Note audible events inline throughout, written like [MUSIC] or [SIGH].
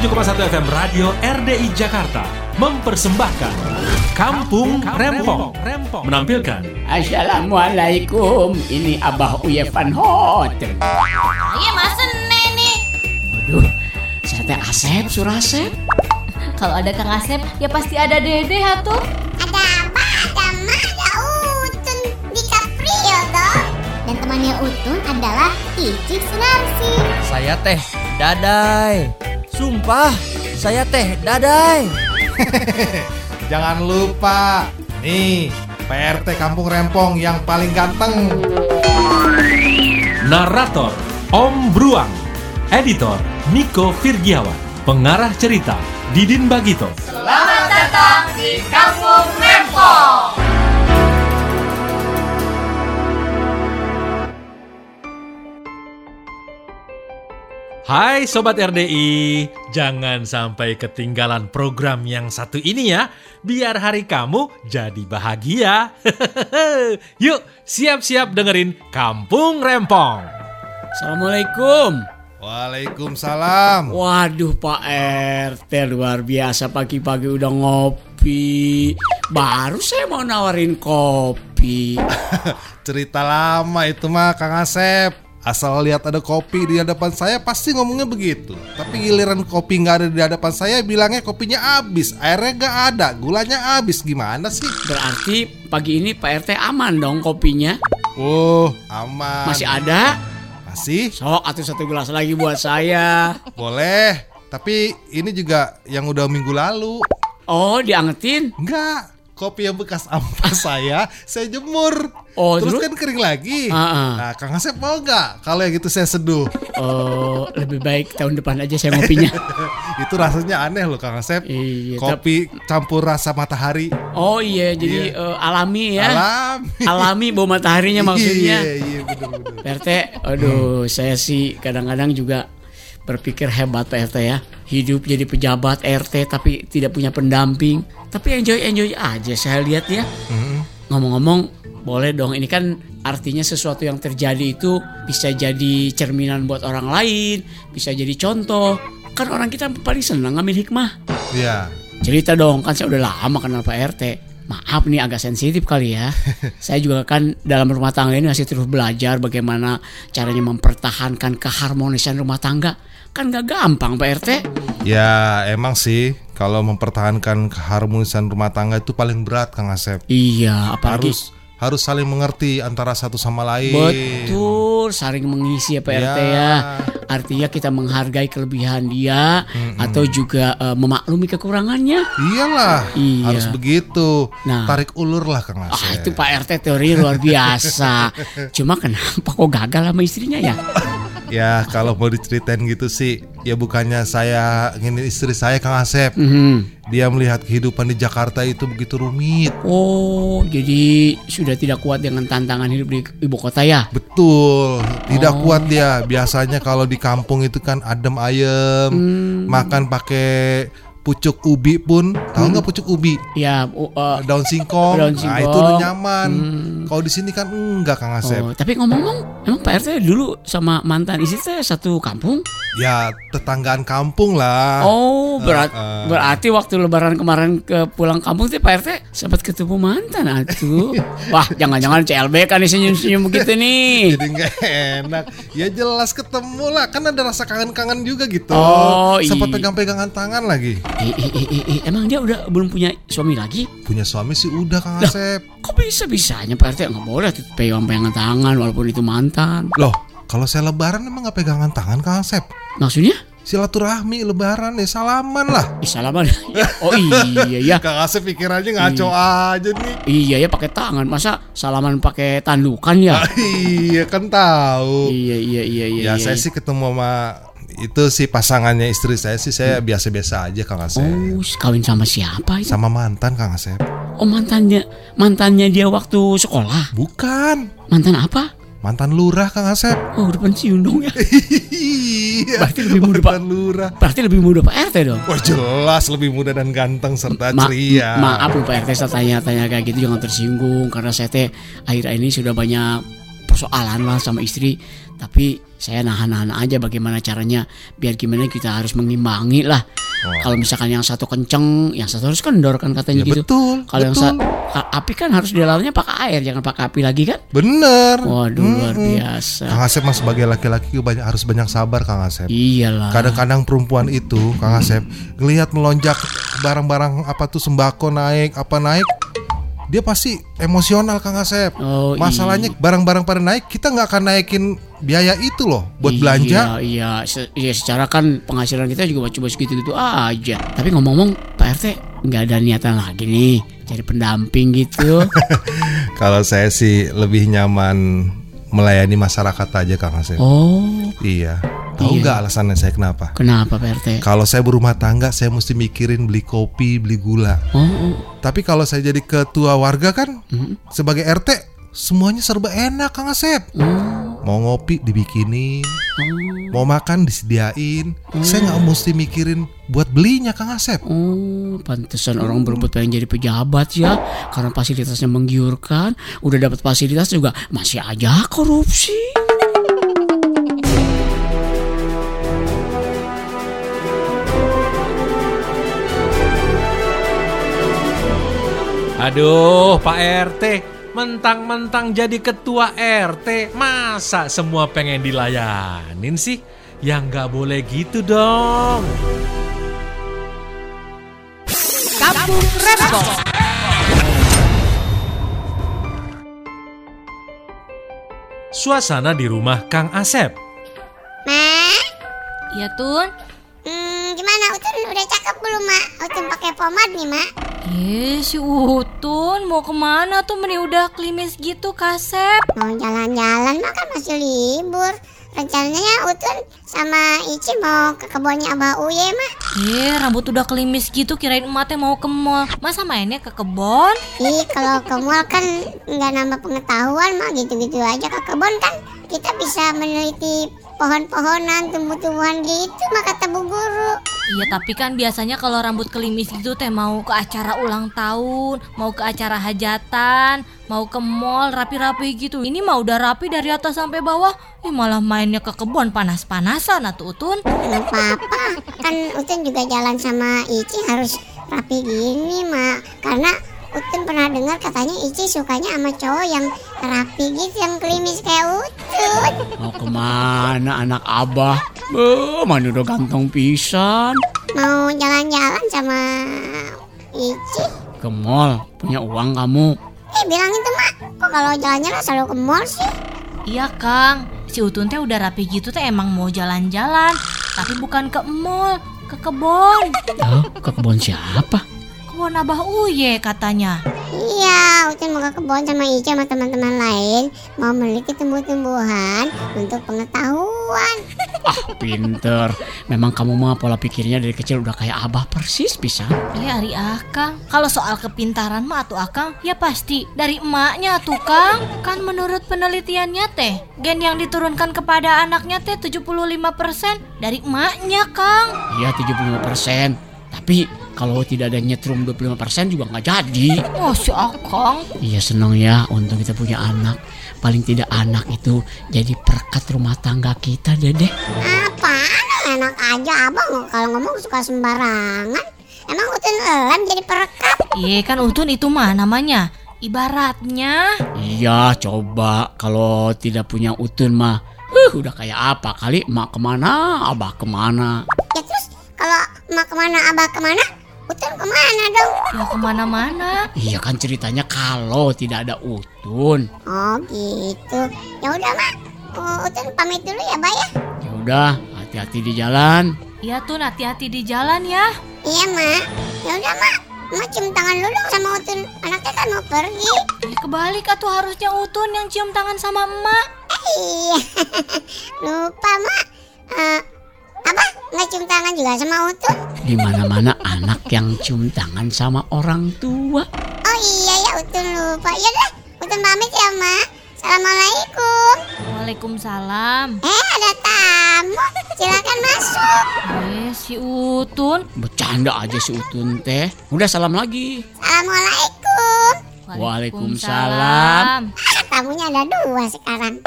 107,1 FM Radio RDI Jakarta mempersembahkan Kampung Rempong menampilkan Assalamualaikum, ini Abah Uye Van Hotel. Iya masa nih. Waduh, saya teh Asep, Surasep. Kalau ada Kang Asep, ya pasti ada Dede atuh. Ada apa? Ada Ma, ada Utun di Caprio dong. Dan temannya Utun adalah Ici Sunarsi. Saya teh Dadai. Sumpah, saya teh Dadai. [LAUGHS] Jangan lupa, nih PRT Kampung Rempong yang paling ganteng. Narator Om Bruang Editor Niko Virgiawan Pengarah cerita Didin Bagito Hai Sobat RDI, jangan sampai ketinggalan program yang satu ini ya, biar hari kamu jadi bahagia. [LAUGHS] Yuk, siap-siap dengerin Kampung Rempong. Assalamualaikum. Waalaikumsalam. Waduh Pak RT luar biasa pagi-pagi udah ngopi. Baru saya mau nawarin kopi. [LAUGHS] Cerita lama itu mah Kang Asep. Asal lihat ada kopi di hadapan saya pasti ngomongnya begitu. Tapi giliran kopi nggak ada di hadapan saya bilangnya kopinya habis, airnya nggak ada, gulanya habis. Gimana sih? Berarti pagi ini Pak RT aman dong kopinya. Oh, aman. Masih ada? Masih? Sok atau satu gelas lagi buat saya. Boleh. Tapi ini juga yang udah minggu lalu. Oh, diangetin? Enggak. Kopi yang bekas ampas [LAUGHS] saya, saya jemur. Oh, terus terus? kan kering lagi. Ah, ah. Nah, Kang Asep mau nggak? Kalau yang gitu saya seduh. Oh, lebih baik tahun depan aja saya ngopinya. [LAUGHS] Itu rasanya aneh loh Kang Asep. Iya, Kopi campur rasa matahari. Oh iya, jadi eh, alami ya. Alam. Alami bau mataharinya [LAUGHS] maksudnya. Iya, iya bener-bener. Pak RT, aduh, saya sih kadang-kadang juga berpikir hebat Pak RT ya. Hidup jadi pejabat RT tapi tidak punya pendamping. Tapi enjoy-enjoy aja saya lihat ya. Ngomong-ngomong, boleh dong. Ini kan artinya sesuatu yang terjadi itu bisa jadi cerminan buat orang lain, bisa jadi contoh. Kan orang kita paling senang ngambil hikmah. Iya. Cerita dong, kan saya udah lama kenal Pak RT. Maaf nih agak sensitif kali ya. [LAUGHS] saya juga kan dalam rumah tangga ini masih terus belajar bagaimana caranya mempertahankan keharmonisan rumah tangga. Kan gak gampang Pak RT. Ya, emang sih kalau mempertahankan keharmonisan rumah tangga itu paling berat Kang Asep. Iya, apalagi Harus harus saling mengerti antara satu sama lain. betul saling mengisi ya Pak RT Ya. ya. Artinya kita menghargai kelebihan dia atau juga eh, memaklumi kekurangannya. Iyalah, Iya. harus begitu. Nah. Tarik ulur lah Kang Ah Asep. itu Pak RT teori luar biasa. [LAUGHS] Cuma kenapa kok gagal sama istrinya ya? Ya kalau mau diceritain gitu sih, ya bukannya saya ingin istri saya Kang Asep. Mhm. Dia melihat kehidupan di Jakarta itu begitu rumit. Oh, jadi sudah tidak kuat dengan tantangan hidup di ibu kota ya? Betul, tidak Oh. kuat dia. Biasanya kalau di kampung itu kan adem ayem, Hmm. makan pakai pucuk ubi pun. Tahu nggak pucuk ubi? Ya, eh, Daun singkong. Daun Nah, singkong. itu udah nyaman. Hmm. Kalau di sini kan enggak Kang Asep. oh, tapi ngomong-ngomong, emang Pak RT dulu sama mantan istri teh satu kampung? Ya tetanggaan kampung lah. Oh, berat, eh. berarti waktu lebaran kemarin ke pulang kampung tuh Pak RT sempat ketemu mantan atuh. [LAUGHS] Wah, jangan-jangan CLB kan senyum-senyum [LAUGHS] begitu nih. Jadi nggak enak. Ya jelas ketemu lah. Kan ada rasa kangen-kangen juga gitu. Oh, Sempat iya. pegang-pegangan tangan lagi. Eh, eh, eh, eh, eh, emang dia udah belum punya suami lagi? Punya suami sih udah Kang Asep. Kok bisa bisanya Pak RT nggak boleh pegang-pegangan tangan walaupun itu mantan? Loh, kalau saya lebaran emang nggak pegangan tangan Kang Asep. Maksudnya? Silaturahmi lebaran ya salaman lah. Ih, salaman. [LAUGHS] oh iya ya. Kang Asep pikirannya ngaco aja nih. Iya ya pakai tangan. Masa salaman pakai tandukan ya? iya kan tahu. iya iya iya iya. Ya iya, saya iya. sih ketemu sama itu sih pasangannya istri saya sih saya biasa-biasa aja Kang Asep. Oh, kawin sama siapa itu? Sama mantan Kang Asep. Oh, mantannya mantannya dia waktu sekolah. Bukan. Mantan apa? Mantan lurah Kang Asep. Oh, udah pensiun dong ya. [LAUGHS] Iya. Berarti lebih muda, Pak. Lurah. Berarti lebih muda Pak RT dong. Wah jelas lebih muda dan ganteng serta Ma- ceria. Maaf loh Pak RT saya tanya-tanya kayak gitu jangan tersinggung karena saya teh akhir ini sudah banyak persoalan lah sama istri. Tapi saya nahan-nahan aja bagaimana caranya biar gimana kita harus mengimbangi lah. Kalau misalkan yang satu kenceng, yang satu harus kendor kan katanya Ya, gitu. betul, Kalau yang betul. sa- ka- api kan harus di dalamnya pakai air, jangan pakai api lagi kan? Bener. Waduh luar Mm-mm. biasa. Kang Asep mah sebagai laki-laki banyak harus banyak sabar Kang Asep. Iyalah. Kadang-kadang perempuan itu Kang Asep ngelihat melonjak barang-barang apa tuh sembako naik apa naik dia pasti emosional Kang Asep. Oh, Masalahnya barang-barang pada naik kita nggak akan naikin biaya itu loh buat Iya, belanja. Iya, se- iya, secara kan penghasilan kita juga cuma segitu-gitu aja. Tapi ngomong-ngomong, Pak RT nggak ada niatan lagi nih cari pendamping gitu. [LAUGHS] Kalau saya sih lebih nyaman melayani masyarakat aja Kang Asep. oh, Iya. Tahu Iya. nggak alasannya saya kenapa? kenapa Pak RT? Kalau saya berumah tangga saya mesti mikirin beli kopi, beli gula. Oh, oh, Tapi kalau saya jadi ketua warga kan Mhm. sebagai RT semuanya serba enak Kang Asep. oh, Mau ngopi dibikinin, oh, mau makan disediain. Saya nggak mesti mikirin buat belinya Kang Asep. oh, pantesan orang berebut pengen jadi pejabat ya, karena fasilitasnya menggiurkan. Udah dapat fasilitas juga masih aja korupsi. Aduh, Pak RT, mentang-mentang jadi ketua RT, masa semua pengen dilayanin sih? Ya nggak boleh gitu dong. Kampung Rempong. Suasana di rumah Kang Asep. Ma, Iya Tun. hmm, gimana Utun udah cakep belum mak? Utun pakai pomade nih mak. Eh si Utun mau ke mana tuh meni udah klimis gitu kasep. Mau jalan-jalan mak kan masih libur. Rencananya Utun sama Ici mau ke kebunnya Abah Uye mak. Eh rambut udah klimis gitu kirain emaknya mau ke mall. Masa mainnya ke kebon? Ih kalau ke mall kan nggak nambah pengetahuan mak gitu-gitu aja ke kebun kan kita bisa meneliti pohon-pohonan tumbuh-tumbuhan gitu mak kata bu guru. Iya tapi kan biasanya kalau rambut klimis gitu teh mau ke acara ulang tahun, mau ke acara hajatan, mau ke mall rapi-rapi gitu. Ini mah udah rapi dari atas sampai bawah. Ih malah mainnya ke kebon panas-panasan atuh Utun. Apa-apa kan Utun juga jalan sama Ici harus rapi gini mak karena Utun pernah dengar katanya Ici sukanya sama cowok yang rapi gitu yang klimis kayak Utun. Mau ke mana anak abah? Eh, mana udah ganteng pisan. Mau jalan-jalan sama Ici? Ke mall, punya uang kamu. Eh bilangin tuh mak, kok kalau jalan-jalan selalu ke mall sih? Iya Kang, si Utun teh udah rapi gitu teh emang mau jalan-jalan, tapi bukan ke mall, ke kebon. Oh, ke kebun siapa? Kebon Abah Uye katanya. Iya, Utun mau ke kebun sama Ici sama teman-teman lain Mau meneliti tumbuh-tumbuhan untuk pengetahuan [LAUGHS] Ah, pinter. Memang kamu mah pola pikirnya dari kecil udah kayak abah persis bisa. Eh Ari Akang, kalau soal kepintaran mah tuh Akang, ya pasti dari emaknya tuh Kang. Kan menurut penelitiannya teh, gen yang diturunkan kepada anaknya teh 75% dari emaknya Kang. Iya 75%. Tapi kalau tidak ada nyetrum 25% juga nggak jadi. Oh si Akang, Iya seneng ya untung kita punya anak. Paling tidak anak itu jadi perkat rumah tangga kita dede. Apaan enak aja abang kalau ngomong suka sembarangan Emang Utun lem jadi perekat iya kan Utun itu mah namanya. Ibaratnya, Iya coba kalau tidak punya utun mah. Huh, udah kayak apa kali emak ke mana abah ke mana. Ya terus kalau emak ke mana abah ke mana Utun ke mana dong ya ke mana-mana. Iya kan ceritanya kalau tidak ada utun. Oh gitu Ya udah mak Oh, Utun pamit dulu ya Bay ya Ya udah hati-hati di jalan. Iya tuh hati-hati di jalan ya. Iya mak Ya udah mak Mak cium tangan dulu dong sama Utun Anaknya kan mau pergi Eh, kebalik atuh harusnya Utun yang cium tangan sama emak. Iya [LAUGHS] Lupa mak Eh, Abah nggak cium tangan juga sama Utun Di mana-mana anak yang cium tangan sama orang tua. Oh iya ya Utun lupa Ya udah Utun pamit ya mak Assalamualaikum Waalaikumsalam. Eh ada tamu Silakan masuk Eh si Utun. Bercanda aja si utun teh. Udah salam lagi. Assalamualaikum Waalaikumsalam. Tamunya ada dua sekarang.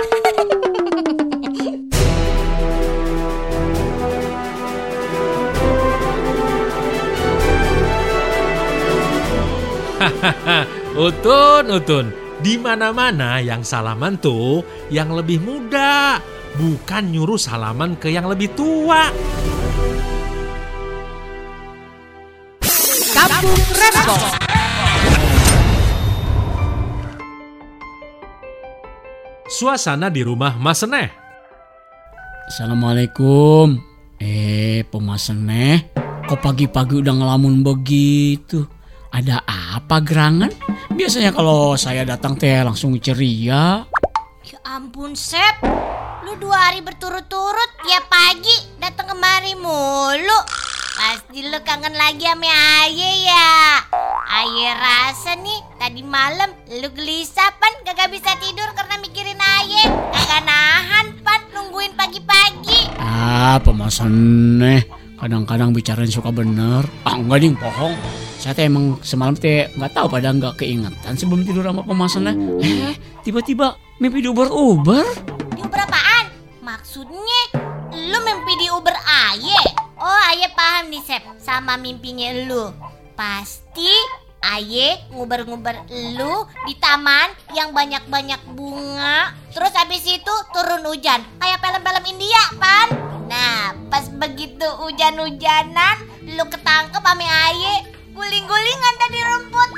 [LAUGHS] Utun, Utun. Di mana-mana yang salaman tuh yang lebih muda, bukan nyuruh salaman ke yang lebih tua. Kampung Rempong. Suasana di rumah Mas Seneh. Assalamualaikum. Eh, pemaseneh, kok pagi-pagi udah ngelamun begitu? Ada apa gerangan? Biasanya kalau saya datang teh langsung ceria. Ya ampun, Sep. Lu dua hari berturut-turut tiap pagi datang kemari mulu. Pasti lu kangen lagi sama Aye ya. Aye rasa nih tadi malam lu gelisah pan kagak bisa tidur karena mikirin Aye. Kagak nahan pan nungguin pagi-pagi. Ah, pemaseneh. Kadang-kadang bicara suka bener. Ah, enggak ding, bohong. Saya teh emang semalam teh nggak tahu pada nggak keingetan sebelum tidur sama pemaseneh. Eh, tiba-tiba mimpi diuber-uber. Di Uber apaan? Maksudnya lu mimpi di Uber Aye? Oh Aye paham nih Sep sama mimpinya lu. Pasti Aye nguber-nguber lu di taman yang banyak-banyak bunga. Terus habis itu turun hujan kayak film-film India pan. Nah pas begitu hujan-hujanan lu ketangkep sama Aye guling-gulingan tadi rumput.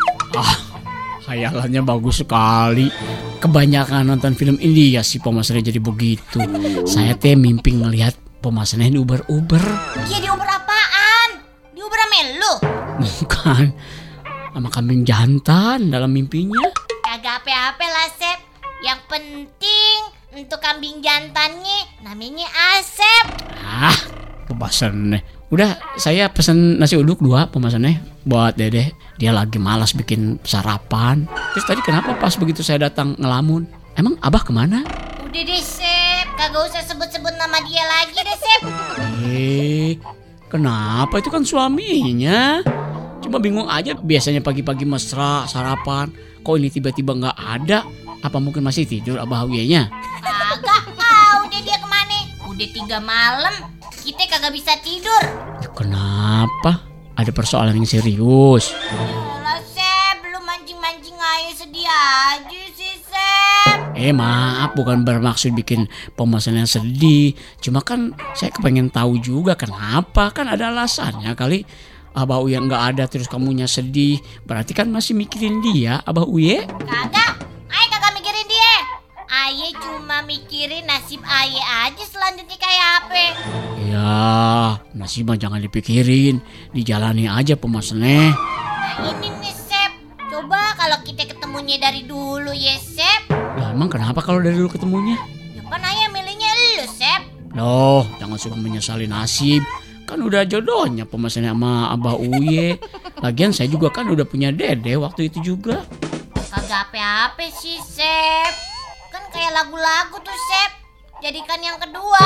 Khayalannya bagus sekali. Kebanyakan nonton film India sih pemasannya jadi begitu. Saya teh mimpi ngelihat pemasannya di Uber-Uber. Iya di Uber apaan? Di Uber sama lu? Bukan. Sama kambing jantan dalam mimpinya. Kagak apa-apa lah Sep Yang penting untuk kambing jantannya namanya Asep Ah, pemasannya. Udah, saya pesen nasi uduk dua pemasannya buat Dede. Dia lagi malas bikin sarapan. Terus tadi kenapa pas begitu saya datang ngelamun? Emang Abah ke mana? Udah deh Sep Kagak usah sebut-sebut nama dia lagi deh Sep Eh, kenapa itu kan suaminya? Cuma bingung aja biasanya pagi-pagi mesra sarapan. Kok ini tiba-tiba nggak ada? Apa mungkin masih tidur abah nya? Kagak ah udah dia ke mana Udah tiga malam Kita kagak bisa tidur Ya, kenapa? Ada persoalan yang serius. Yalah Sep Lu mancing-mancing aja sedih aja sih Sep Eh maaf bukan bermaksud bikin pemesan yang sedih. Cuma kan saya kepengen tahu juga kenapa. Kan ada alasannya kali. Abah Uye nggak ada terus kamunya sedih. Berarti kan masih mikirin dia Abah Uye. Kagak Aye kagak mikirin dia Aye cuma mikirin nasib Aye aja selanjutnya kayak apa Ya nasib mah jangan dipikirin. Dijalani aja pemesannya. Nah ini nih Sep Coba kalau kita ketemunya dari dulu ya Sep Lah emang kenapa kalau dari dulu ketemunya? Ya kan Ayah milihnya lu Sep Loh, jangan suka menyesali nasib. Kan udah jodohnya pemesannya sama Abah Uye. Lagian saya juga kan udah punya dede waktu itu juga. Kagak apa-apa sih Sep Kan kayak lagu-lagu tuh Sep Jadikan yang kedua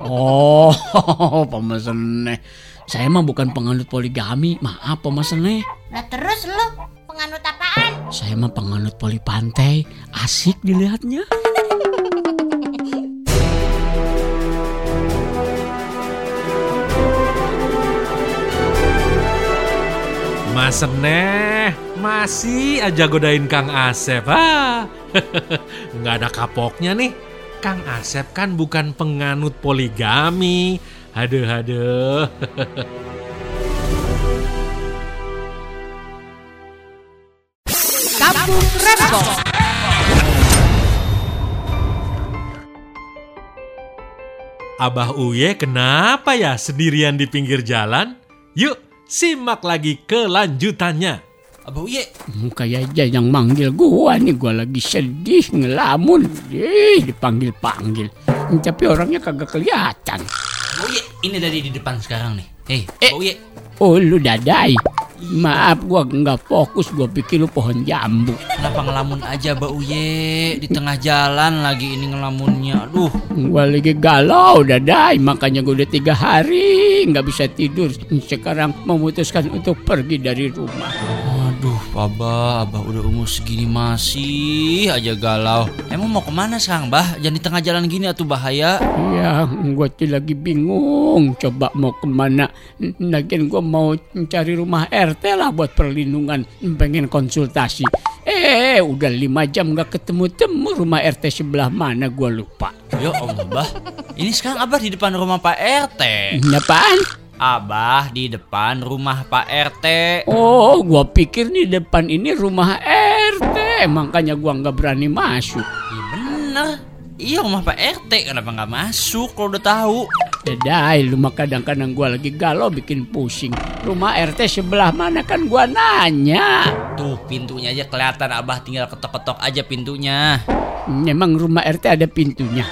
Oh, [LAUGHS] pemesannya. Saya mah bukan penganut poligami. Maaf pemesannya. Nah terus lu penganut apaan? Saya mah penganut poli pantai. Asik dilihatnya. Mas Seneh masih aja godain Kang Asep. Ah, [LAUGHS] nggak ada kapoknya nih. Kang Asep kan bukan penganut poligami. Aduh, aduh. Kampung Rempong. Abah Uye kenapa ya sendirian di pinggir jalan? Yuk, simak lagi kelanjutannya. Abah Uye, Hmm, Kayaknya yang manggil gua nih. Gua lagi sedih ngelamun. Eh, dipanggil-panggil. Tapi orangnya kagak kelihatan. Uye, ini dari di depan sekarang nih. Hei, Eh. Uye, Oh lu dadai. Maaf gua nggak fokus. Gua pikir lu pohon jambu. kenapa ngelamun aja Abah Uye? Di tengah jalan lagi ini ngelamunnya. Aduh, Gua lagi galau dadai. Makanya gua udah tiga hari nggak bisa tidur. Sekarang memutuskan untuk pergi dari rumah. Duh, Abah, Abah udah umur segini masih aja galau. Emang mau ke mana sekarang, Bah? Jangan di tengah jalan gini atuh bahaya. Ya, gue tuh lagi bingung. Coba mau ke mana? Lagian gue mau cari rumah RT lah buat perlindungan. Pengen konsultasi. Eh, udah lima jam gak ketemu-temu rumah RT sebelah mana gue lupa. Ya Allah, Bah. Ini sekarang Abah di depan rumah Pak RT. Apaan? Abah di depan rumah Pak RT. Oh, gua pikir nih depan ini rumah RT. Makanya gua nggak berani masuk. Iya bener. Iya rumah Pak RT. Kenapa nggak masuk kalau udah tahu? Dedai, lu mah kadang-kadang gua lagi galau bikin pusing. Rumah RT sebelah mana kan gua nanya. Tuh pintunya aja kelihatan Abah tinggal ketok-ketok aja pintunya. Memang rumah RT ada pintunya.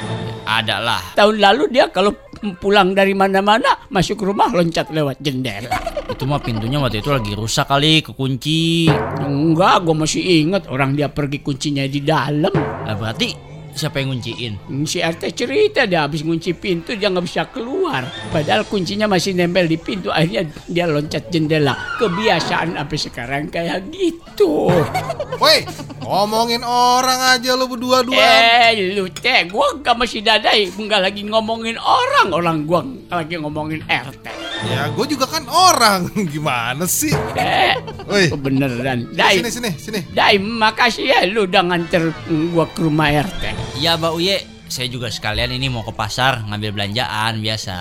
Ada lah. Tahun lalu dia kalau pulang dari mana-mana masuk rumah loncat lewat jendela. Itu mah pintunya waktu itu lagi rusak kali, kekunci. Enggak, gua masih ingat orang dia pergi kuncinya di dalam. Nah, berarti siapa yang ngunciin? Si RT cerita dia habis ngunci pintu dia nggak bisa keluar. Padahal kuncinya masih nempel di pintu. Akhirnya dia loncat jendela. Kebiasaan sampai sekarang kayak gitu. [LAUGHS] Woi, ngomongin orang aja lu berdua-dua. Eh lu teh, gua gak masih dadai. Nggak lagi ngomongin orang. Orang gua lagi ngomongin RT. Ya, gue juga kan orang. [LAUGHS] Gimana sih? Eh, Woi, beneran. Dai, sini sini sini. Dai, makasih ya lu udah nganter gua ke rumah RT. Iya, Mbak Uye. Saya juga sekalian ini mau ke pasar ngambil belanjaan biasa.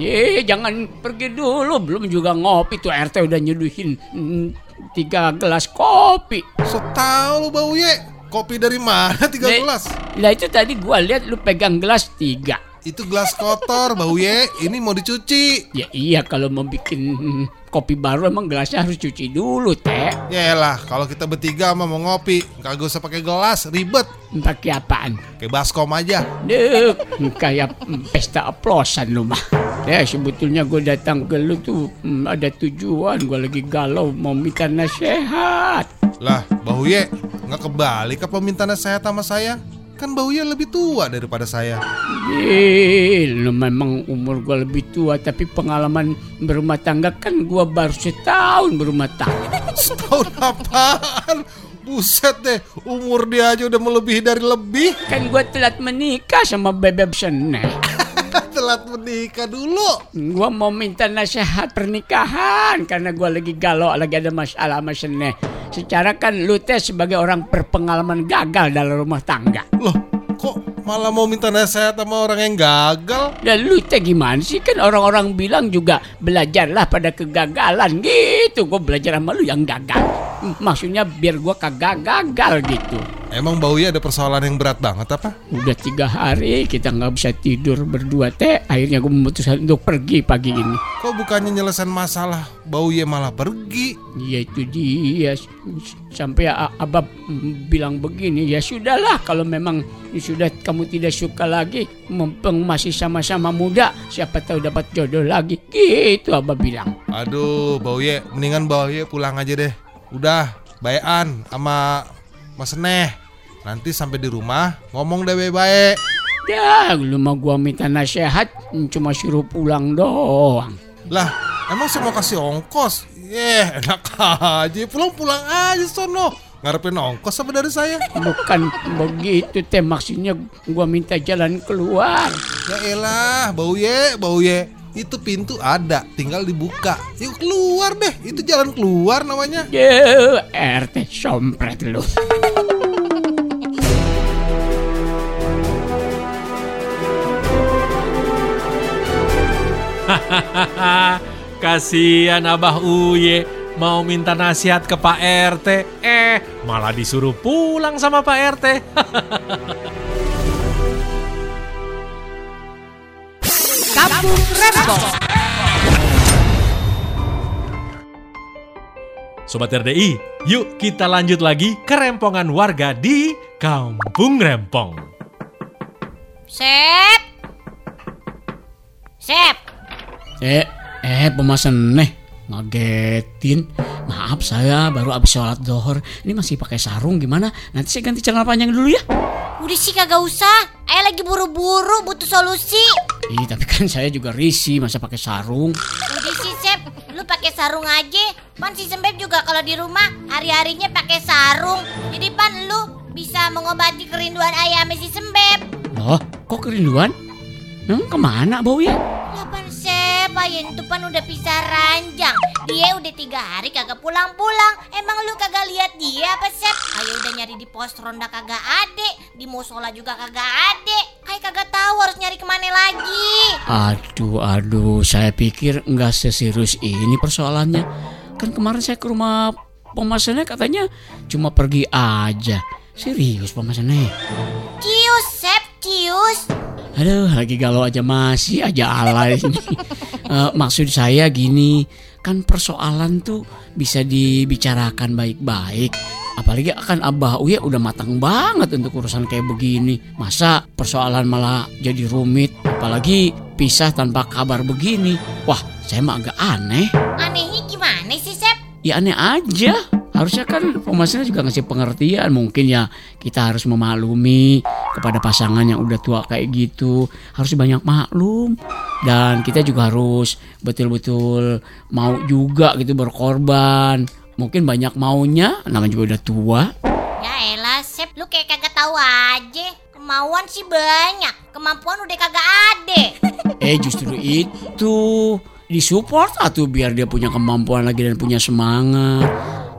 Eh, jangan pergi dulu. Belum juga ngopi tuh RT udah nyuduhin mm, tiga gelas kopi. So tau lu bau ye. Kopi dari mana tiga gelas? Lah itu tadi gua lihat lu pegang gelas tiga. Itu gelas kotor bau ye. Ini mau dicuci. Ya iya kalau mau bikin kopi baru emang gelasnya harus cuci dulu teh. Yaelah, kalau kita bertiga mah mau ngopi, kagak usah pakai gelas, ribet. Pakai apaan? Kayak baskom aja. Dek, kayak pesta oplosan lu mah. Ya sebetulnya gue datang ke lu tuh mm, ada tujuan. Gue lagi galau mau minta nasihat. Lah, bau ye, nggak kebalik apa minta nasihat sama saya? Kan bau ye lebih tua daripada saya. Eh, lu memang umur gue lebih tua tapi pengalaman berumah tangga kan gue baru setahun berumah tangga. [LAUGHS] Setahun apaan? Buset deh, umur dia aja udah melebihi dari lebih. Kan gue telat menikah sama bebek seneh. [LAUGHS] Telat menikah dulu. Gue mau minta nasihat pernikahan karena gue lagi galau, lagi ada masalah sama seneh. Secara kan lu teh sebagai orang berpengalaman gagal dalam rumah tangga. Loh, kok malah mau minta nasihat sama orang yang gagal? Dan lu teh gimana sih kan orang-orang bilang juga belajarlah pada kegagalan gitu. Gue belajar sama lu yang gagal. Maksudnya biar gue kagak gagal gitu. Emang bau ye ada persoalan yang berat banget apa? Udah tiga hari kita nggak bisa tidur berdua teh. Akhirnya gue memutuskan untuk pergi pagi ini. Kok bukannya nyelesain masalah, bau ye malah pergi? Ya itu dia sampai A- abah mm, bilang begini ya sudahlah kalau memang sudah kamu tidak suka lagi mumpung masih sama-sama muda siapa tahu dapat jodoh lagi gitu abah bilang Aduh, bau ye, mendingan bau ye pulang aja deh. Udah, bayan sama Mas Neh. Nanti sampai di rumah ngomong deh baik-baik. ya lu mau gua minta nasihat cuma suruh pulang doang Lah, emang saya mau kasih ongkos? Yeh, enak aja. Pulang-pulang aja sono. Ngarepin ongkos apa dari saya? bukan begitu teh maksudnya gua minta jalan keluar Ya elah, bau ye, bau ye. Itu pintu ada, tinggal dibuka. Yuk keluar deh, itu jalan keluar namanya. ya RT sompret lu [LAUGHS] Kasihan Abah Uye mau minta nasihat ke Pak RT, eh malah disuruh pulang sama Pak RT. [LAUGHS] Kampung Rempong. Sobat RDI, yuk kita lanjut lagi ke rempongan warga di Kampung Rempong. Sep. Sep. Eh, eh pemasan nih ngagetin. Maaf saya baru habis sholat dohor. Ini masih pakai sarung gimana? Nanti saya ganti celana panjang dulu ya. Udah sih kagak usah. Ayah lagi buru-buru butuh solusi. Ih, tapi kan saya juga risih masa pakai sarung. Udah sih Sep. Lu pakai sarung aja. Pan si Sembeb juga kalau di rumah hari-harinya pakai sarung. Jadi pan lu bisa mengobati kerinduan ayah sama si Sembeb. Loh, kok kerinduan? Memang ke mana bau ya? Lah Sep, ayah itu pan udah pisah ranjang. Dia udah tiga hari kagak pulang-pulang. Emang lu kagak lihat dia apa Sep? Ayah udah nyari di pos ronda kagak ade. Di musola juga kagak ade. Ayah kagak tahu harus nyari ke mana lagi. Aduh, aduh, saya pikir nggak seserius ini persoalannya. Kan kemarin saya ke rumah pemesannya katanya cuma pergi aja. Serius pemesannya? Cius Sep, cius. Aduh, lagi galau aja masih aja alay ini. [LAUGHS] Eh, maksud saya gini, kan persoalan tuh bisa dibicarakan baik-baik. Apalagi akan Abah Uya udah matang banget untuk urusan kayak begini. Masa persoalan malah jadi rumit, apalagi pisah tanpa kabar begini. Wah, saya mah agak aneh. Anehnya gimana sih Sep? Ya aneh aja. Harusnya kan pemasarnya juga ngasih pengertian. Mungkin ya kita harus memaklumi kepada pasangan yang udah tua kayak gitu. Harus banyak maklum. Dan kita juga harus betul-betul mau juga gitu berkorban. Mungkin banyak maunya, namanya juga udah tua. Ya elah Sep, lu kayak kagak tahu aja. Kemauan sih banyak, kemampuan udah kagak ada. [LAUGHS] Eh justru itu disupport atuh biar dia punya kemampuan lagi dan punya semangat.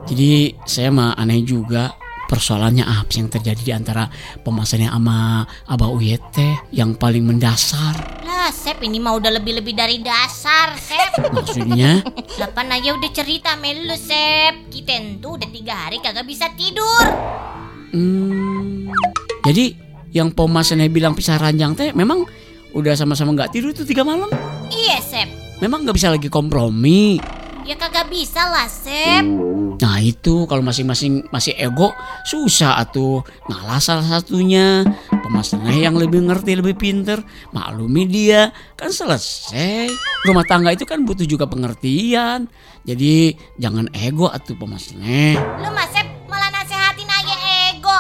Jadi saya mah aneh juga persoalannya apa yang terjadi di antara pemasannya sama Abah Uyet teh yang paling mendasar. Lah Sep, ini mah udah lebih-lebih dari dasar Sep. [LAUGHS] Maksudnya Lapan aja udah cerita sama lu Sep. Kita tuh udah tiga hari kagak bisa tidur. hmm, jadi yang pemasannya bilang pisah ranjang teh memang udah sama-sama nggak tidur itu tiga malam. Iya Sep, Memang nggak bisa lagi kompromi. Ya kagak bisa lah Sep. Nah itu kalau masing-masing masih ego susah atuh. Ngalah salah satunya. Pemasangnya yang lebih ngerti lebih pinter. Maklumi dia kan selesai. Rumah tangga itu kan butuh juga pengertian. Jadi jangan ego atuh pemasangnya Lu mah Sep malah nasehatin aja ego.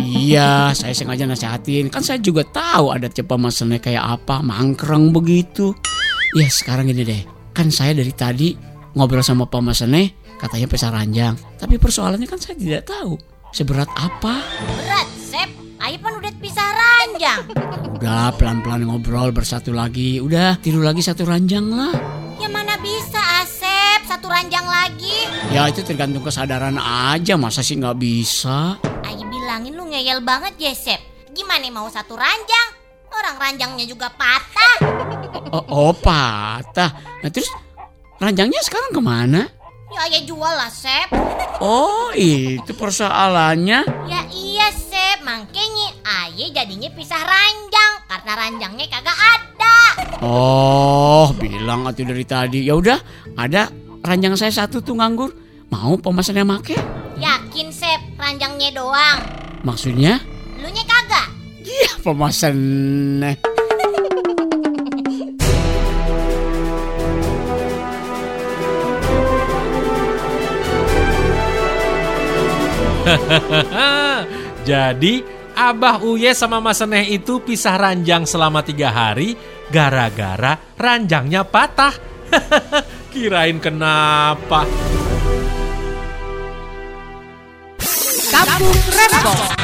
iya saya sengaja nasihatin kan saya juga tahu ada cepat pemasangnya kayak apa mangkreng begitu. Ya sekarang gini deh. Kan saya dari tadi ngobrol sama pemasangnya katanya pisah ranjang tapi persoalannya kan saya tidak tahu seberat apa Berat Sep, ayo pan udah pisah ranjang. Udah pelan-pelan ngobrol bersatu lagi. Udah tidur lagi satu ranjang lah. Ya mana bisa Asep, satu ranjang lagi. Ya itu tergantung kesadaran aja. Masa sih nggak bisa? Ayo bilangin lu ngeyel banget ya Sep. Gimana mau satu ranjang? Orang ranjangnya juga patah. Oh, oh patah. Nah terus ranjangnya sekarang ke mana? Ya ayah jual lah Sep. Oh itu persoalannya. Ya iya Sep, makanya ayah jadinya pisah ranjang karena ranjangnya kagak ada. Oh bilang atuh dari tadi. Ya udah ada ranjang saya satu tuh nganggur. Mau pemasannya make? Yakin Sep, ranjangnya doang. Maksudnya? Lu nya kagak? Iya pemasannya. [LAUGHS] Jadi Abah Uye sama Mas Seneh itu pisah ranjang selama tiga hari gara-gara ranjangnya patah. [LAUGHS] Kirain kenapa? Kampung Rembong.